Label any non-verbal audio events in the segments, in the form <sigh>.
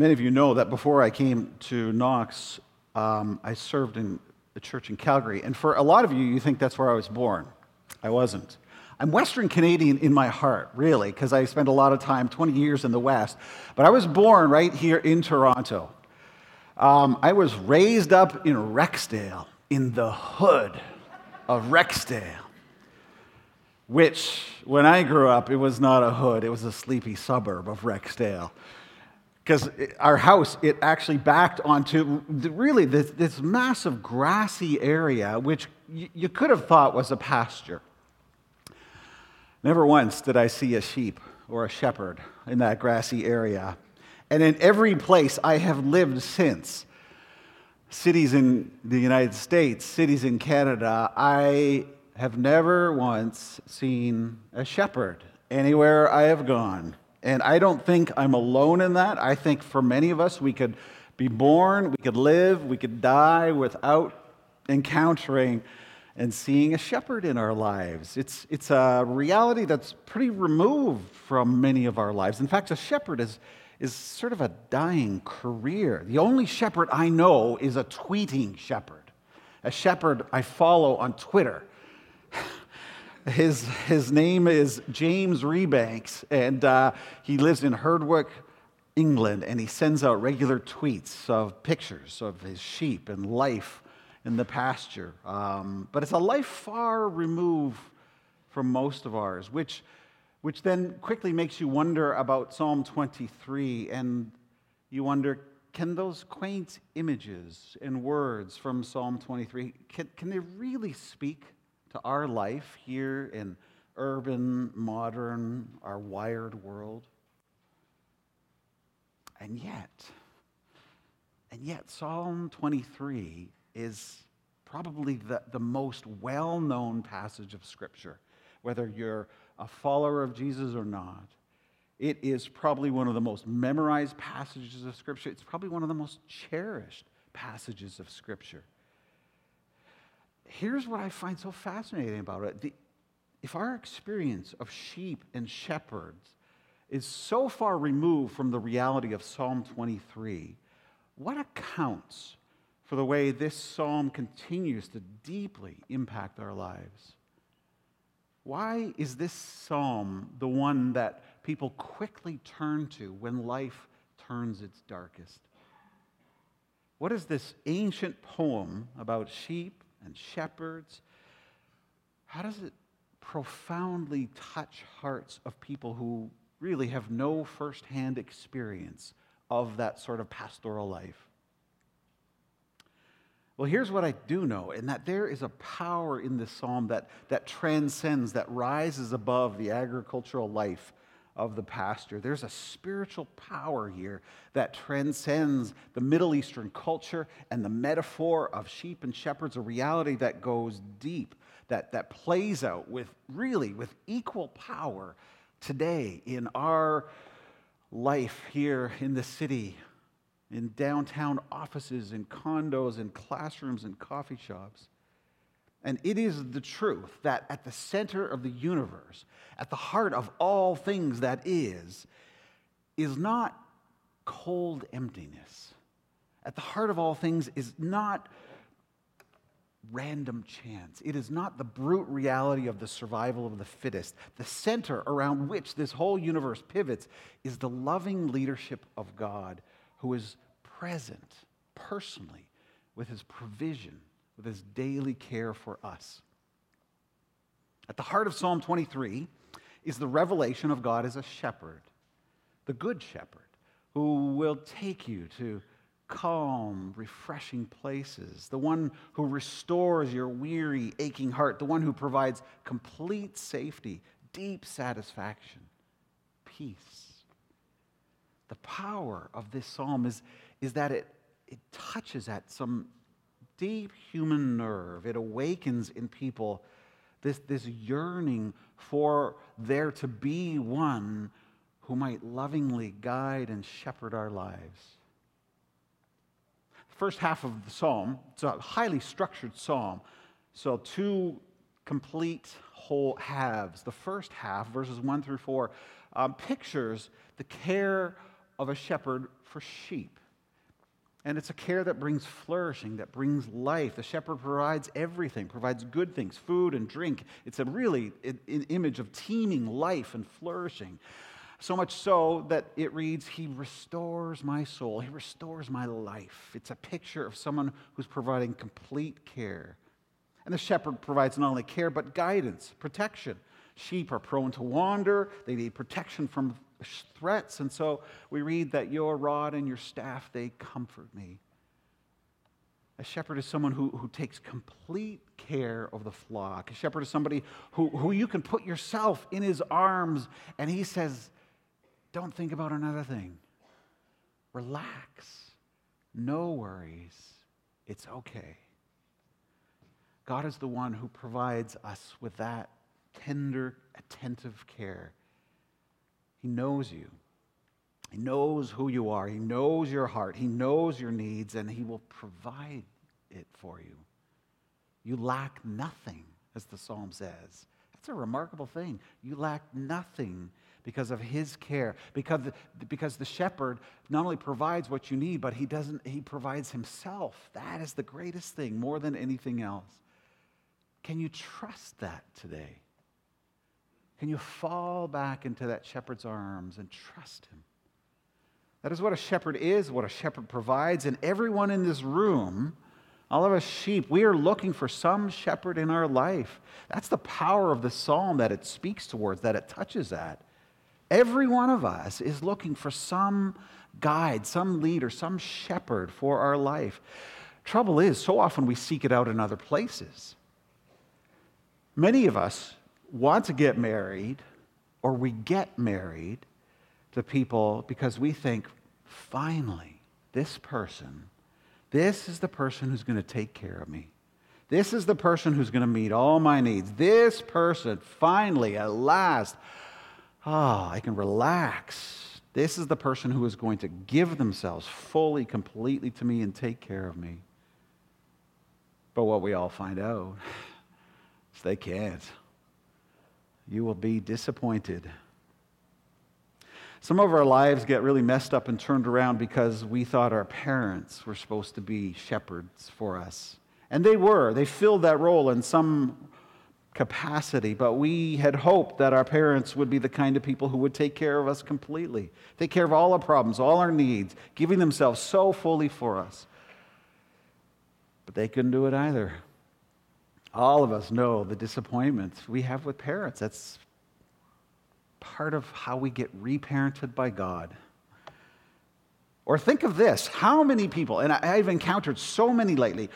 Many of you know that before I came to Knox, um, I served in a church in Calgary. And for a lot of you, you think that's where I was born. I wasn't. I'm Western Canadian in my heart, really, because I spent a lot of time, 20 years in the West. But I was born right here in Toronto. Um, I was raised up in Rexdale, in the hood of Rexdale, which, when I grew up, it was not a hood, it was a sleepy suburb of Rexdale because our house it actually backed onto really this, this massive grassy area which you could have thought was a pasture. Never once did i see a sheep or a shepherd in that grassy area. And in every place i have lived since cities in the united states cities in canada i have never once seen a shepherd anywhere i have gone and I don't think I'm alone in that. I think for many of us, we could be born, we could live, we could die without encountering and seeing a shepherd in our lives. It's, it's a reality that's pretty removed from many of our lives. In fact, a shepherd is, is sort of a dying career. The only shepherd I know is a tweeting shepherd, a shepherd I follow on Twitter. <laughs> His, his name is James Rebanks, and uh, he lives in Herdwick, England, and he sends out regular tweets of pictures of his sheep and life in the pasture. Um, but it's a life far removed from most of ours, which, which then quickly makes you wonder about Psalm 23, and you wonder can those quaint images and words from Psalm 23, can, can they really speak our life here in urban, modern, our wired world. And yet, and yet, Psalm 23 is probably the, the most well known passage of Scripture, whether you're a follower of Jesus or not. It is probably one of the most memorized passages of Scripture. It's probably one of the most cherished passages of Scripture here's what I find so fascinating about it. The, if our experience of sheep and shepherds is so far removed from the reality of Psalm 23, what accounts for the way this psalm continues to deeply impact our lives? Why is this psalm the one that people quickly turn to when life turns its darkest? What is this ancient poem about sheep and shepherds. How does it profoundly touch hearts of people who really have no firsthand experience of that sort of pastoral life? Well, here's what I do know, and that there is a power in this psalm that, that transcends, that rises above the agricultural life of the pastor. There's a spiritual power here that transcends the Middle Eastern culture and the metaphor of sheep and shepherds, a reality that goes deep, that, that plays out with really with equal power today in our life here in the city, in downtown offices, in condos, in classrooms, and coffee shops. And it is the truth that at the center of the universe, at the heart of all things that is, is not cold emptiness. At the heart of all things is not random chance. It is not the brute reality of the survival of the fittest. The center around which this whole universe pivots is the loving leadership of God who is present personally with his provision with his daily care for us. At the heart of Psalm 23 is the revelation of God as a shepherd, the good shepherd, who will take you to calm, refreshing places, the one who restores your weary, aching heart, the one who provides complete safety, deep satisfaction, peace. The power of this psalm is, is that it, it touches at some deep human nerve. It awakens in people this, this yearning for there to be one who might lovingly guide and shepherd our lives. The first half of the psalm, it's a highly structured psalm. So, two complete whole halves. The first half, verses 1 through 4, um, pictures the care of a shepherd for sheep. And it's a care that brings flourishing, that brings life. The shepherd provides everything, provides good things, food and drink. It's a really an image of teeming life and flourishing. So much so that it reads, He restores my soul, He restores my life. It's a picture of someone who's providing complete care. And the shepherd provides not only care, but guidance, protection. Sheep are prone to wander, they need protection from threats. And so we read that your rod and your staff, they comfort me. A shepherd is someone who, who takes complete care of the flock. A shepherd is somebody who, who you can put yourself in his arms and he says, Don't think about another thing. Relax. No worries. It's okay. God is the one who provides us with that tender, attentive care. He knows you. He knows who you are. He knows your heart. He knows your needs, and He will provide it for you. You lack nothing, as the psalm says. That's a remarkable thing. You lack nothing because of his care. Because the, because the shepherd not only provides what you need, but he doesn't he provides himself. That is the greatest thing more than anything else. Can you trust that today? Can you fall back into that shepherd's arms and trust him? That is what a shepherd is, what a shepherd provides. And everyone in this room, all of us sheep, we are looking for some shepherd in our life. That's the power of the psalm that it speaks towards, that it touches at. Every one of us is looking for some guide, some leader, some shepherd for our life. Trouble is, so often we seek it out in other places. Many of us want to get married or we get married to people because we think, finally, this person, this is the person who's going to take care of me. This is the person who's going to meet all my needs. This person, finally, at last, ah, oh, I can relax. This is the person who is going to give themselves fully, completely to me and take care of me. But what we all find out is they can't you will be disappointed. Some of our lives get really messed up and turned around because we thought our parents were supposed to be shepherds for us. And they were. They filled that role in some capacity, but we had hoped that our parents would be the kind of people who would take care of us completely, take care of all our problems, all our needs, giving themselves so fully for us. But they couldn't do it either. All of us know the disappointments we have with parents. That's part of how we get reparented by God. Or think of this how many people, and I've encountered so many lately,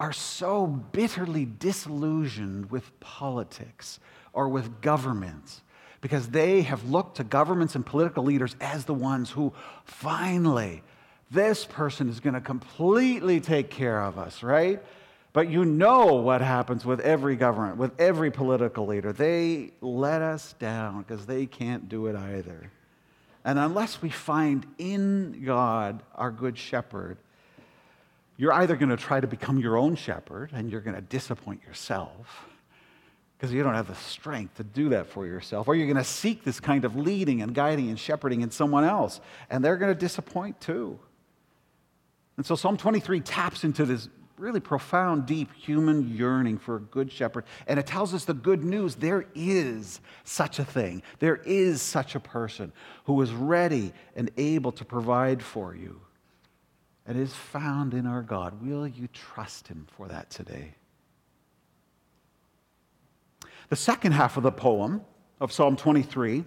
are so bitterly disillusioned with politics or with governments because they have looked to governments and political leaders as the ones who finally, this person is going to completely take care of us, right? But you know what happens with every government, with every political leader. They let us down because they can't do it either. And unless we find in God our good shepherd, you're either going to try to become your own shepherd and you're going to disappoint yourself because you don't have the strength to do that for yourself, or you're going to seek this kind of leading and guiding and shepherding in someone else, and they're going to disappoint too. And so Psalm 23 taps into this really profound, deep human yearning for a good shepherd. And it tells us the good news there is such a thing. There is such a person who is ready and able to provide for you. And is found in our God. Will you trust him for that today? The second half of the poem of Psalm 23,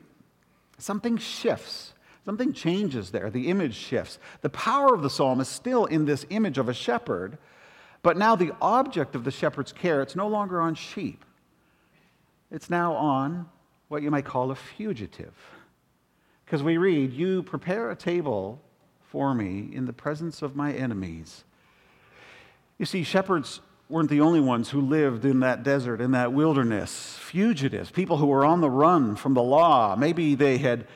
something shifts. Something changes there. The image shifts. The power of the psalm is still in this image of a shepherd, but now the object of the shepherd's care, it's no longer on sheep. It's now on what you might call a fugitive. Because we read, You prepare a table for me in the presence of my enemies. You see, shepherds weren't the only ones who lived in that desert, in that wilderness. Fugitives, people who were on the run from the law. Maybe they had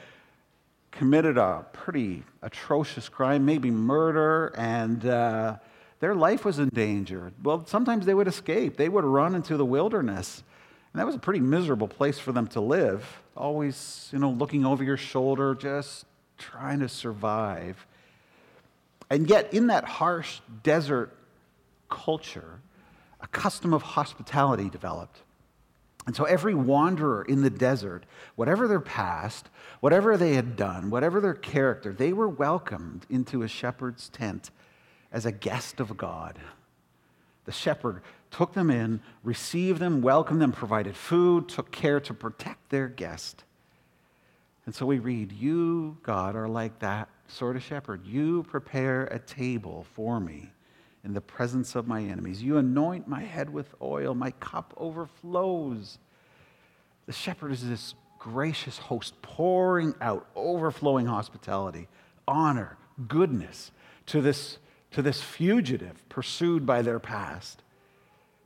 committed a pretty atrocious crime, maybe murder, and. Uh, their life was in danger. Well, sometimes they would escape. They would run into the wilderness. And that was a pretty miserable place for them to live. Always, you know, looking over your shoulder, just trying to survive. And yet, in that harsh desert culture, a custom of hospitality developed. And so every wanderer in the desert, whatever their past, whatever they had done, whatever their character, they were welcomed into a shepherd's tent as a guest of God. The shepherd took them in, received them, welcomed them, provided food, took care to protect their guest. And so we read, You, God, are like that sort of shepherd. You prepare a table for me in the presence of my enemies. You anoint my head with oil, my cup overflows. The shepherd is this gracious host pouring out overflowing hospitality, honor, goodness to this, to this fugitive pursued by their past.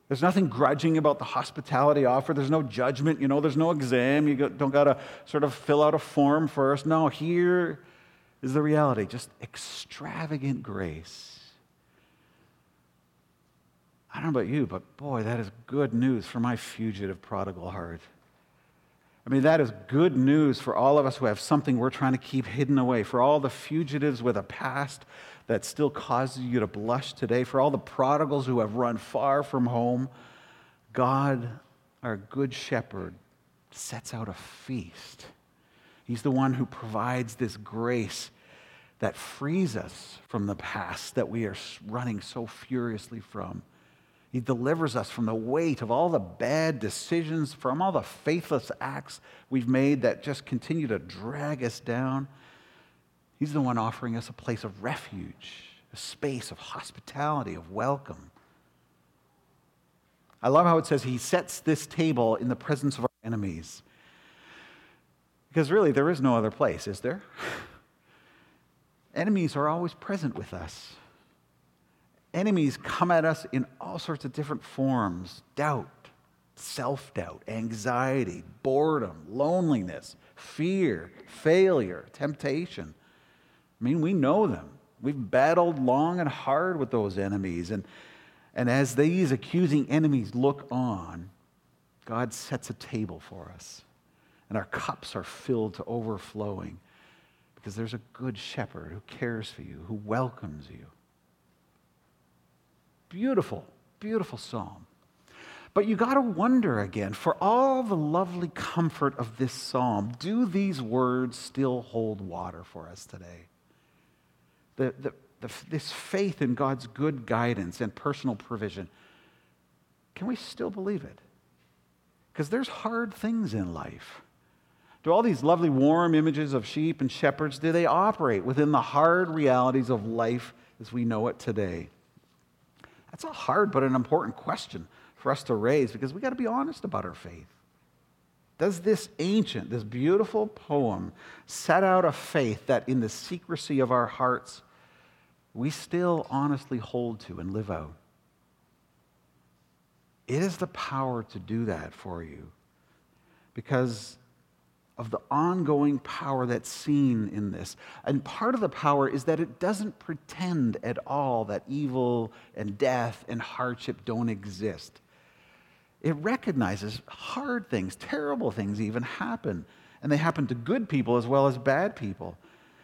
There's nothing grudging about the hospitality offer. There's no judgment. You know, there's no exam. You don't got to sort of fill out a form first. No, here is the reality just extravagant grace I don't know about you, but boy, that is good news for my fugitive prodigal heart. I mean, that is good news for all of us who have something we're trying to keep hidden away, for all the fugitives with a past that still causes you to blush today, for all the prodigals who have run far from home. God, our good shepherd, sets out a feast. He's the one who provides this grace that frees us from the past that we are running so furiously from. He delivers us from the weight of all the bad decisions, from all the faithless acts we've made that just continue to drag us down. He's the one offering us a place of refuge, a space of hospitality, of welcome. I love how it says he sets this table in the presence of our enemies. Because really, there is no other place, is there? <laughs> Enemies are always present with us enemies come at us in all sorts of different forms doubt, self doubt, anxiety, boredom, loneliness, fear, failure, temptation. I mean, we know them. We've battled long and hard with those enemies. And, and as these accusing enemies look on, God sets a table for us. And our cups are filled to overflowing because there's a good shepherd who cares for you, who welcomes you. Beautiful, beautiful psalm. But you got to wonder again, for all the lovely comfort of this psalm, do these words still hold water for us today? The, the, the, this faith in God's good guidance and personal provision, can we still believe it? Because there's hard things in life. Do all these lovely warm images of sheep and shepherds, do they operate within the hard realities of life as we know it today? That's a hard but an important question for us to raise because we got to be honest about our faith. Does this ancient, this beautiful poem set out a faith that in the secrecy of our hearts we still honestly hold to and live out? It is the power to do that for you because of the ongoing power that's seen in this. And part of the power is that it doesn't pretend at all that evil and death and hardship don't exist. It recognizes hard things, terrible things even happen. And they happen to good people as well as bad people.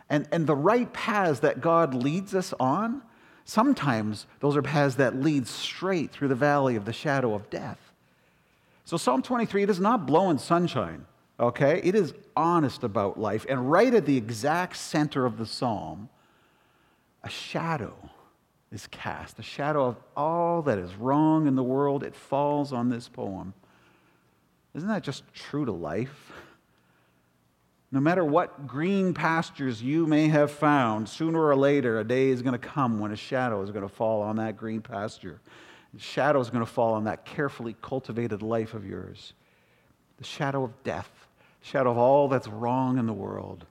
And, and the right paths that God leads us on, sometimes those are paths that lead straight through the valley of the shadow of death. So Psalm 23, it is not blowing sunshine. Okay? It is honest about life. And right at the exact center of the psalm, a shadow is cast, a shadow of all that is wrong in the world. It falls on this poem. Isn't that just true to life? No matter what green pastures you may have found, sooner or later, a day is going to come when a shadow is going to fall on that green pasture. A shadow is going to fall on that carefully cultivated life of yours. The shadow of death shadow of all that's wrong in the world.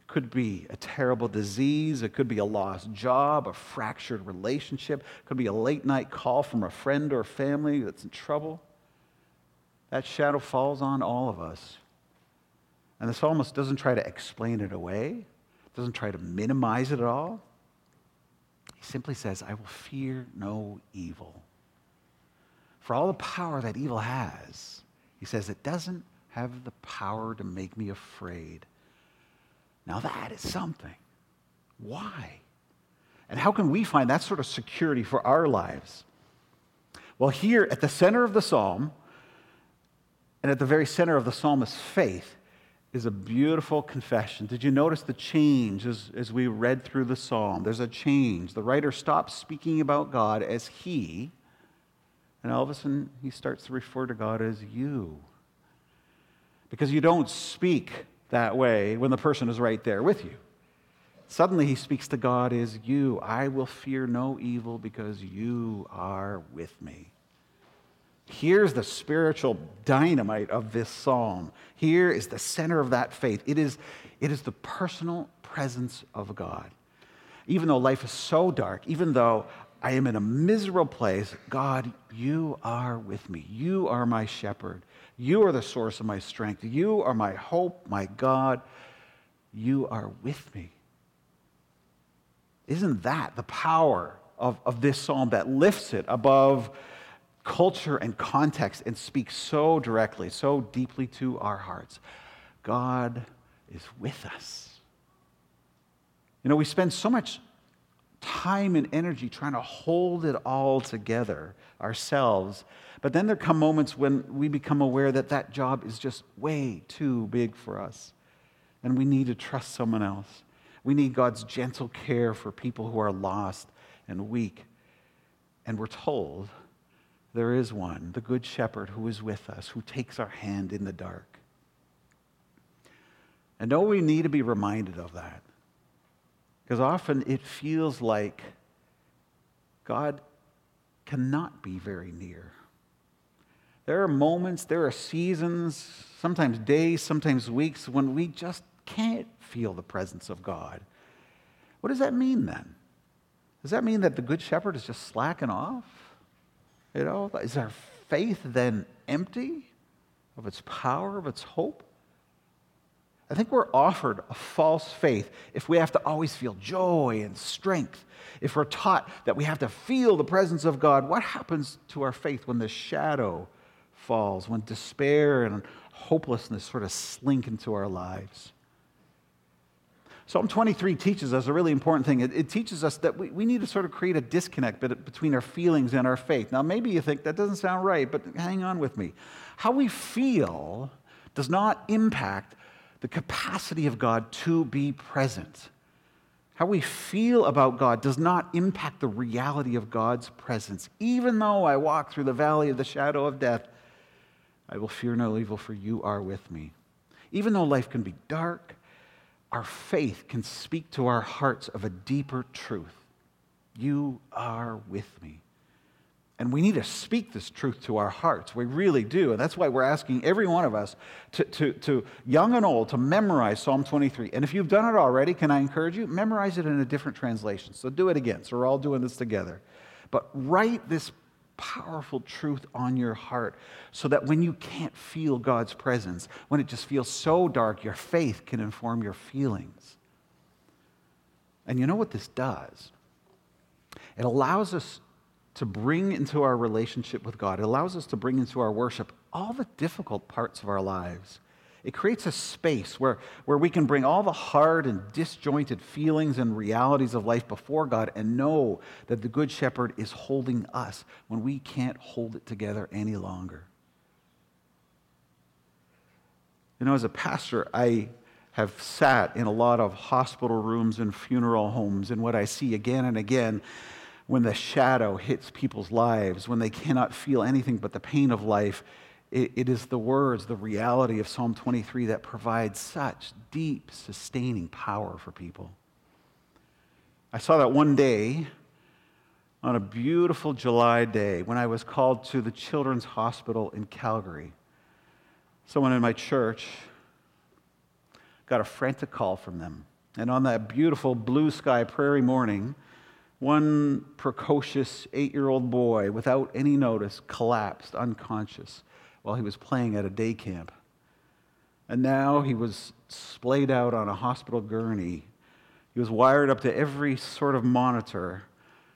It could be a terrible disease, it could be a lost job, a fractured relationship, it could be a late night call from a friend or family that's in trouble. That shadow falls on all of us. And the psalmist doesn't try to explain it away, doesn't try to minimize it at all. He simply says, I will fear no evil. For all the power that evil has, he says it doesn't have the power to make me afraid Now that is something. Why? And how can we find that sort of security for our lives? Well, here at the center of the psalm, and at the very center of the psalmist's faith, is a beautiful confession. Did you notice the change as, as we read through the psalm? There's a change. The writer stops speaking about God as he, and all of a sudden he starts to refer to God as you. Because you don't speak that way when the person is right there with you. Suddenly he speaks to God as you. I will fear no evil because you are with me. Here's the spiritual dynamite of this psalm. Here is the center of that faith. It is, it is the personal presence of God. Even though life is so dark, even though I am in a miserable place, God, you are with me. You are my shepherd. You are the source of my strength. You are my hope, my God. You are with me. Isn't that the power of, of this psalm that lifts it above culture and context and speaks so directly, so deeply to our hearts? God is with us. You know, we spend so much time and energy trying to hold it all together ourselves. But then there come moments when we become aware that that job is just way too big for us. And we need to trust someone else. We need God's gentle care for people who are lost and weak. And we're told there is one, the Good Shepherd, who is with us, who takes our hand in the dark. And know we need to be reminded of that. Because often it feels like God cannot be very near. There are moments, there are seasons, sometimes days, sometimes weeks, when we just can't feel the presence of God. What does that mean then? Does that mean that the Good Shepherd is just slacking off? You know, is our faith then empty of its power, of its hope? I think we're offered a false faith if we have to always feel joy and strength. If we're taught that we have to feel the presence of God, what happens to our faith when the shadow falls, when despair and hopelessness sort of slink into our lives? Psalm 23 teaches us a really important thing. It, it teaches us that we, we need to sort of create a disconnect between our feelings and our faith. Now, maybe you think that doesn't sound right, but hang on with me. How we feel does not impact the capacity of God to be present. How we feel about God does not impact the reality of God's presence. Even though I walk through the valley of the shadow of death, I will fear no evil, for you are with me. Even though life can be dark, our faith can speak to our hearts of a deeper truth. You are with me. And we need to speak this truth to our hearts. We really do. And that's why we're asking every one of us, to, to, to, young and old, to memorize Psalm 23. And if you've done it already, can I encourage you? Memorize it in a different translation. So do it again. So we're all doing this together. But write this powerful truth on your heart so that when you can't feel God's presence, when it just feels so dark, your faith can inform your feelings. And you know what this does? It allows us to bring into our relationship with God. It allows us to bring into our worship all the difficult parts of our lives. It creates a space where, where we can bring all the hard and disjointed feelings and realities of life before God and know that the Good Shepherd is holding us when we can't hold it together any longer. You know, as a pastor, I have sat in a lot of hospital rooms and funeral homes, and what I see again and again when the shadow hits people's lives, when they cannot feel anything but the pain of life, it, it is the words, the reality of Psalm 23 that provides such deep, sustaining power for people. I saw that one day on a beautiful July day when I was called to the Children's Hospital in Calgary. Someone in my church got a frantic call from them. And on that beautiful blue sky prairie morning, one precocious eight year old boy, without any notice, collapsed unconscious while he was playing at a day camp. And now he was splayed out on a hospital gurney. He was wired up to every sort of monitor,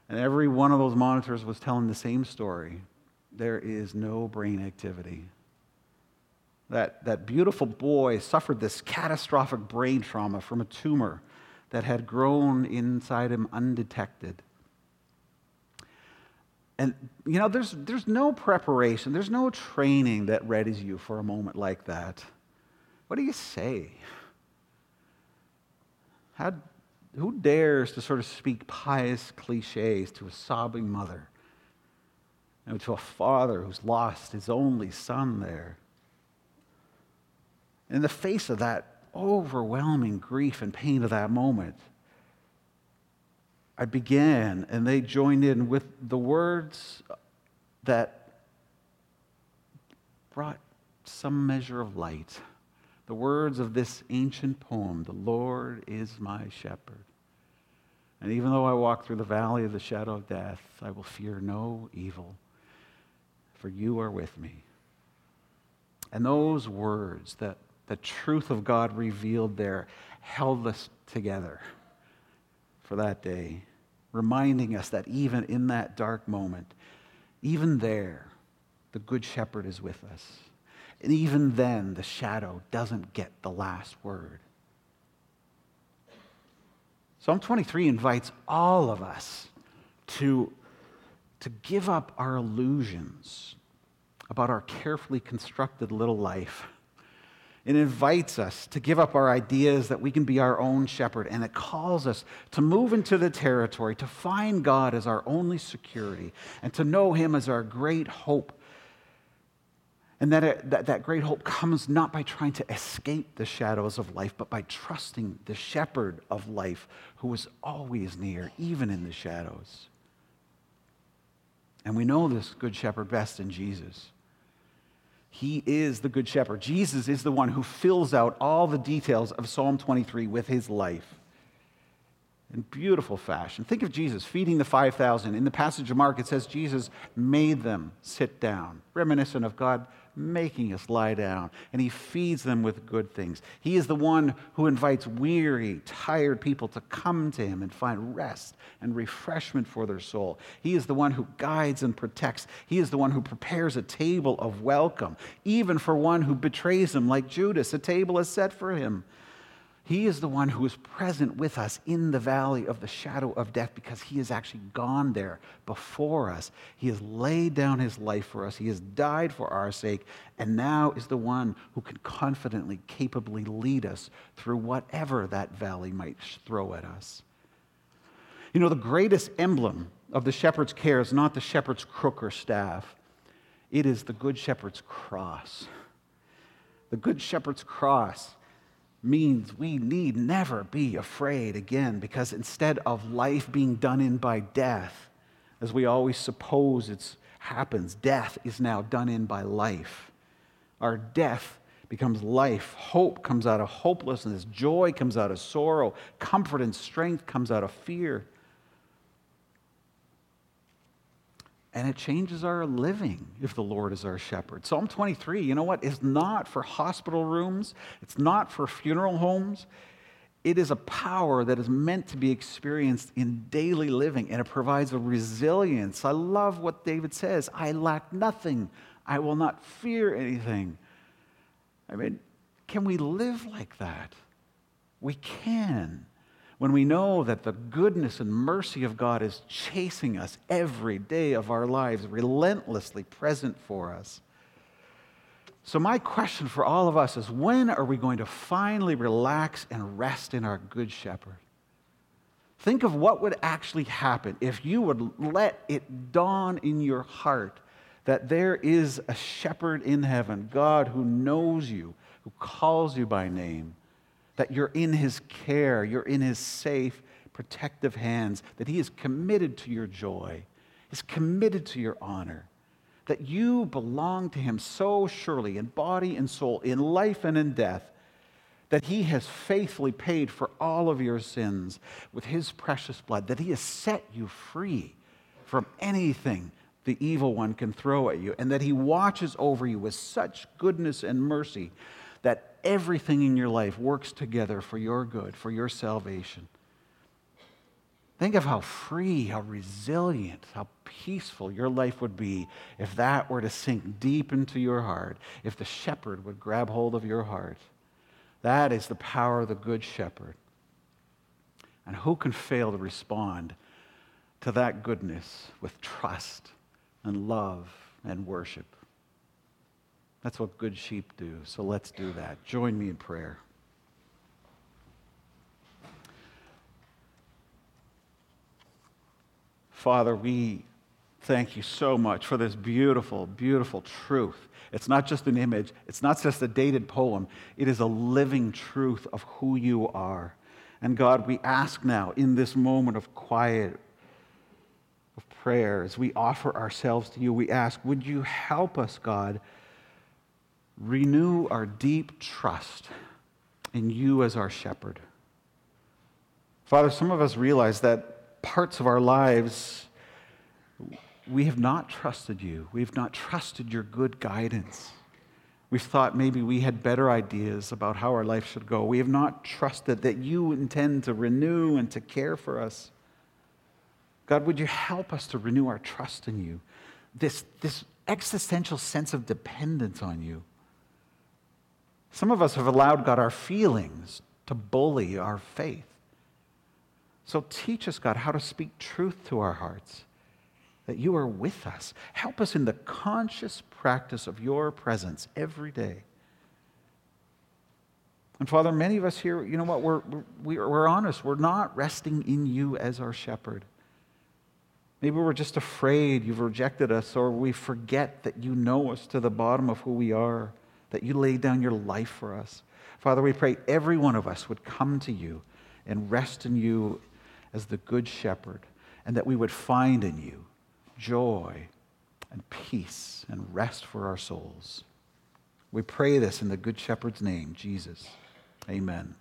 and every one of those monitors was telling the same story there is no brain activity. that, that beautiful boy suffered this catastrophic brain trauma from a tumor that had grown inside him undetected. And, you know, there's, there's no preparation, there's no training that readies you for a moment like that. What do you say? How, who dares to sort of speak pious cliches to a sobbing mother? Know, to a father who's lost his only son there? In the face of that overwhelming grief and pain of that moment, I began, and they joined in with the words that brought some measure of light. The words of this ancient poem The Lord is my shepherd. And even though I walk through the valley of the shadow of death, I will fear no evil, for you are with me. And those words, that the truth of God revealed there, held us together for that day reminding us that even in that dark moment, even there, the Good Shepherd is with us. And even then, the shadow doesn't get the last word. Psalm 23 invites all of us to, to give up our illusions about our carefully constructed little life it invites us to give up our ideas that we can be our own shepherd, and it calls us to move into the territory, to find God as our only security, and to know Him as our great hope. And that, it, that, that great hope comes not by trying to escape the shadows of life, but by trusting the shepherd of life who is always near, even in the shadows. And we know this good shepherd best in Jesus. He is the Good Shepherd. Jesus is the one who fills out all the details of Psalm 23 with his life in beautiful fashion. Think of Jesus feeding the 5,000. In the passage of Mark, it says Jesus made them sit down, reminiscent of God making us lie down, and he feeds them with good things. He is the one who invites weary, tired people to come to him and find rest and refreshment for their soul. He is the one who guides and protects. He is the one who prepares a table of welcome, even for one who betrays him, like Judas. A table is set for him. He is the one who is present with us in the valley of the shadow of death because he has actually gone there before us. He has laid down his life for us. He has died for our sake, and now is the one who can confidently, capably lead us through whatever that valley might throw at us. You know, the greatest emblem of the shepherd's care is not the shepherd's crook or staff, it is the good shepherd's cross. The good shepherd's cross means we need never be afraid again because instead of life being done in by death, as we always suppose it happens, death is now done in by life. Our death becomes life. Hope comes out of hopelessness. Joy comes out of sorrow. Comfort and strength comes out of fear. And it changes our living if the Lord is our shepherd. Psalm 23, you know what, is not for hospital rooms, it's not for funeral homes. It is a power that is meant to be experienced in daily living, and it provides a resilience. I love what David says I lack nothing, I will not fear anything. I mean, can we live like that? We can when we know that the goodness and mercy of God is chasing us every day of our lives, relentlessly present for us. So, my question for all of us is when are we going to finally relax and rest in our Good Shepherd? Think of what would actually happen if you would let it dawn in your heart that there is a shepherd in heaven, God who knows you, who calls you by name, that you're in his care, you're in his safe, protective hands, that he is committed to your joy, is committed to your honor, that you belong to him so surely in body and soul, in life and in death, that he has faithfully paid for all of your sins with his precious blood, that he has set you free from anything the evil one can throw at you, and that he watches over you with such goodness and mercy that everything in your life works together for your good, for your salvation. Think of how free, how resilient, how peaceful your life would be if that were to sink deep into your heart, if the shepherd would grab hold of your heart. That is the power of the good shepherd. And who can fail to respond to that goodness with trust and love and worship? That's what good sheep do. So let's do that. Join me in prayer. Father, we thank you so much for this beautiful, beautiful truth. It's not just an image, it's not just a dated poem, it is a living truth of who you are. And God, we ask now in this moment of quiet, of prayer, as we offer ourselves to you, we ask, would you help us, God, renew our deep trust in you as our shepherd? Father, some of us realize that parts of our lives, we have not trusted you. We've not trusted your good guidance. We've thought maybe we had better ideas about how our life should go. We have not trusted that you intend to renew and to care for us. God, would you help us to renew our trust in you? This, this existential sense of dependence on you. Some of us have allowed, God, our feelings to bully our faith. So teach us, God, how to speak truth to our hearts, that you are with us. Help us in the conscious practice of your presence every day. And Father, many of us here, you know what, we're, we're, we're honest. We're not resting in you as our shepherd. Maybe we're just afraid you've rejected us, or we forget that you know us to the bottom of who we are, that you laid down your life for us. Father, we pray every one of us would come to you and rest in you as the Good Shepherd, and that we would find in you joy and peace and rest for our souls. We pray this in the Good Shepherd's name, Jesus. Amen.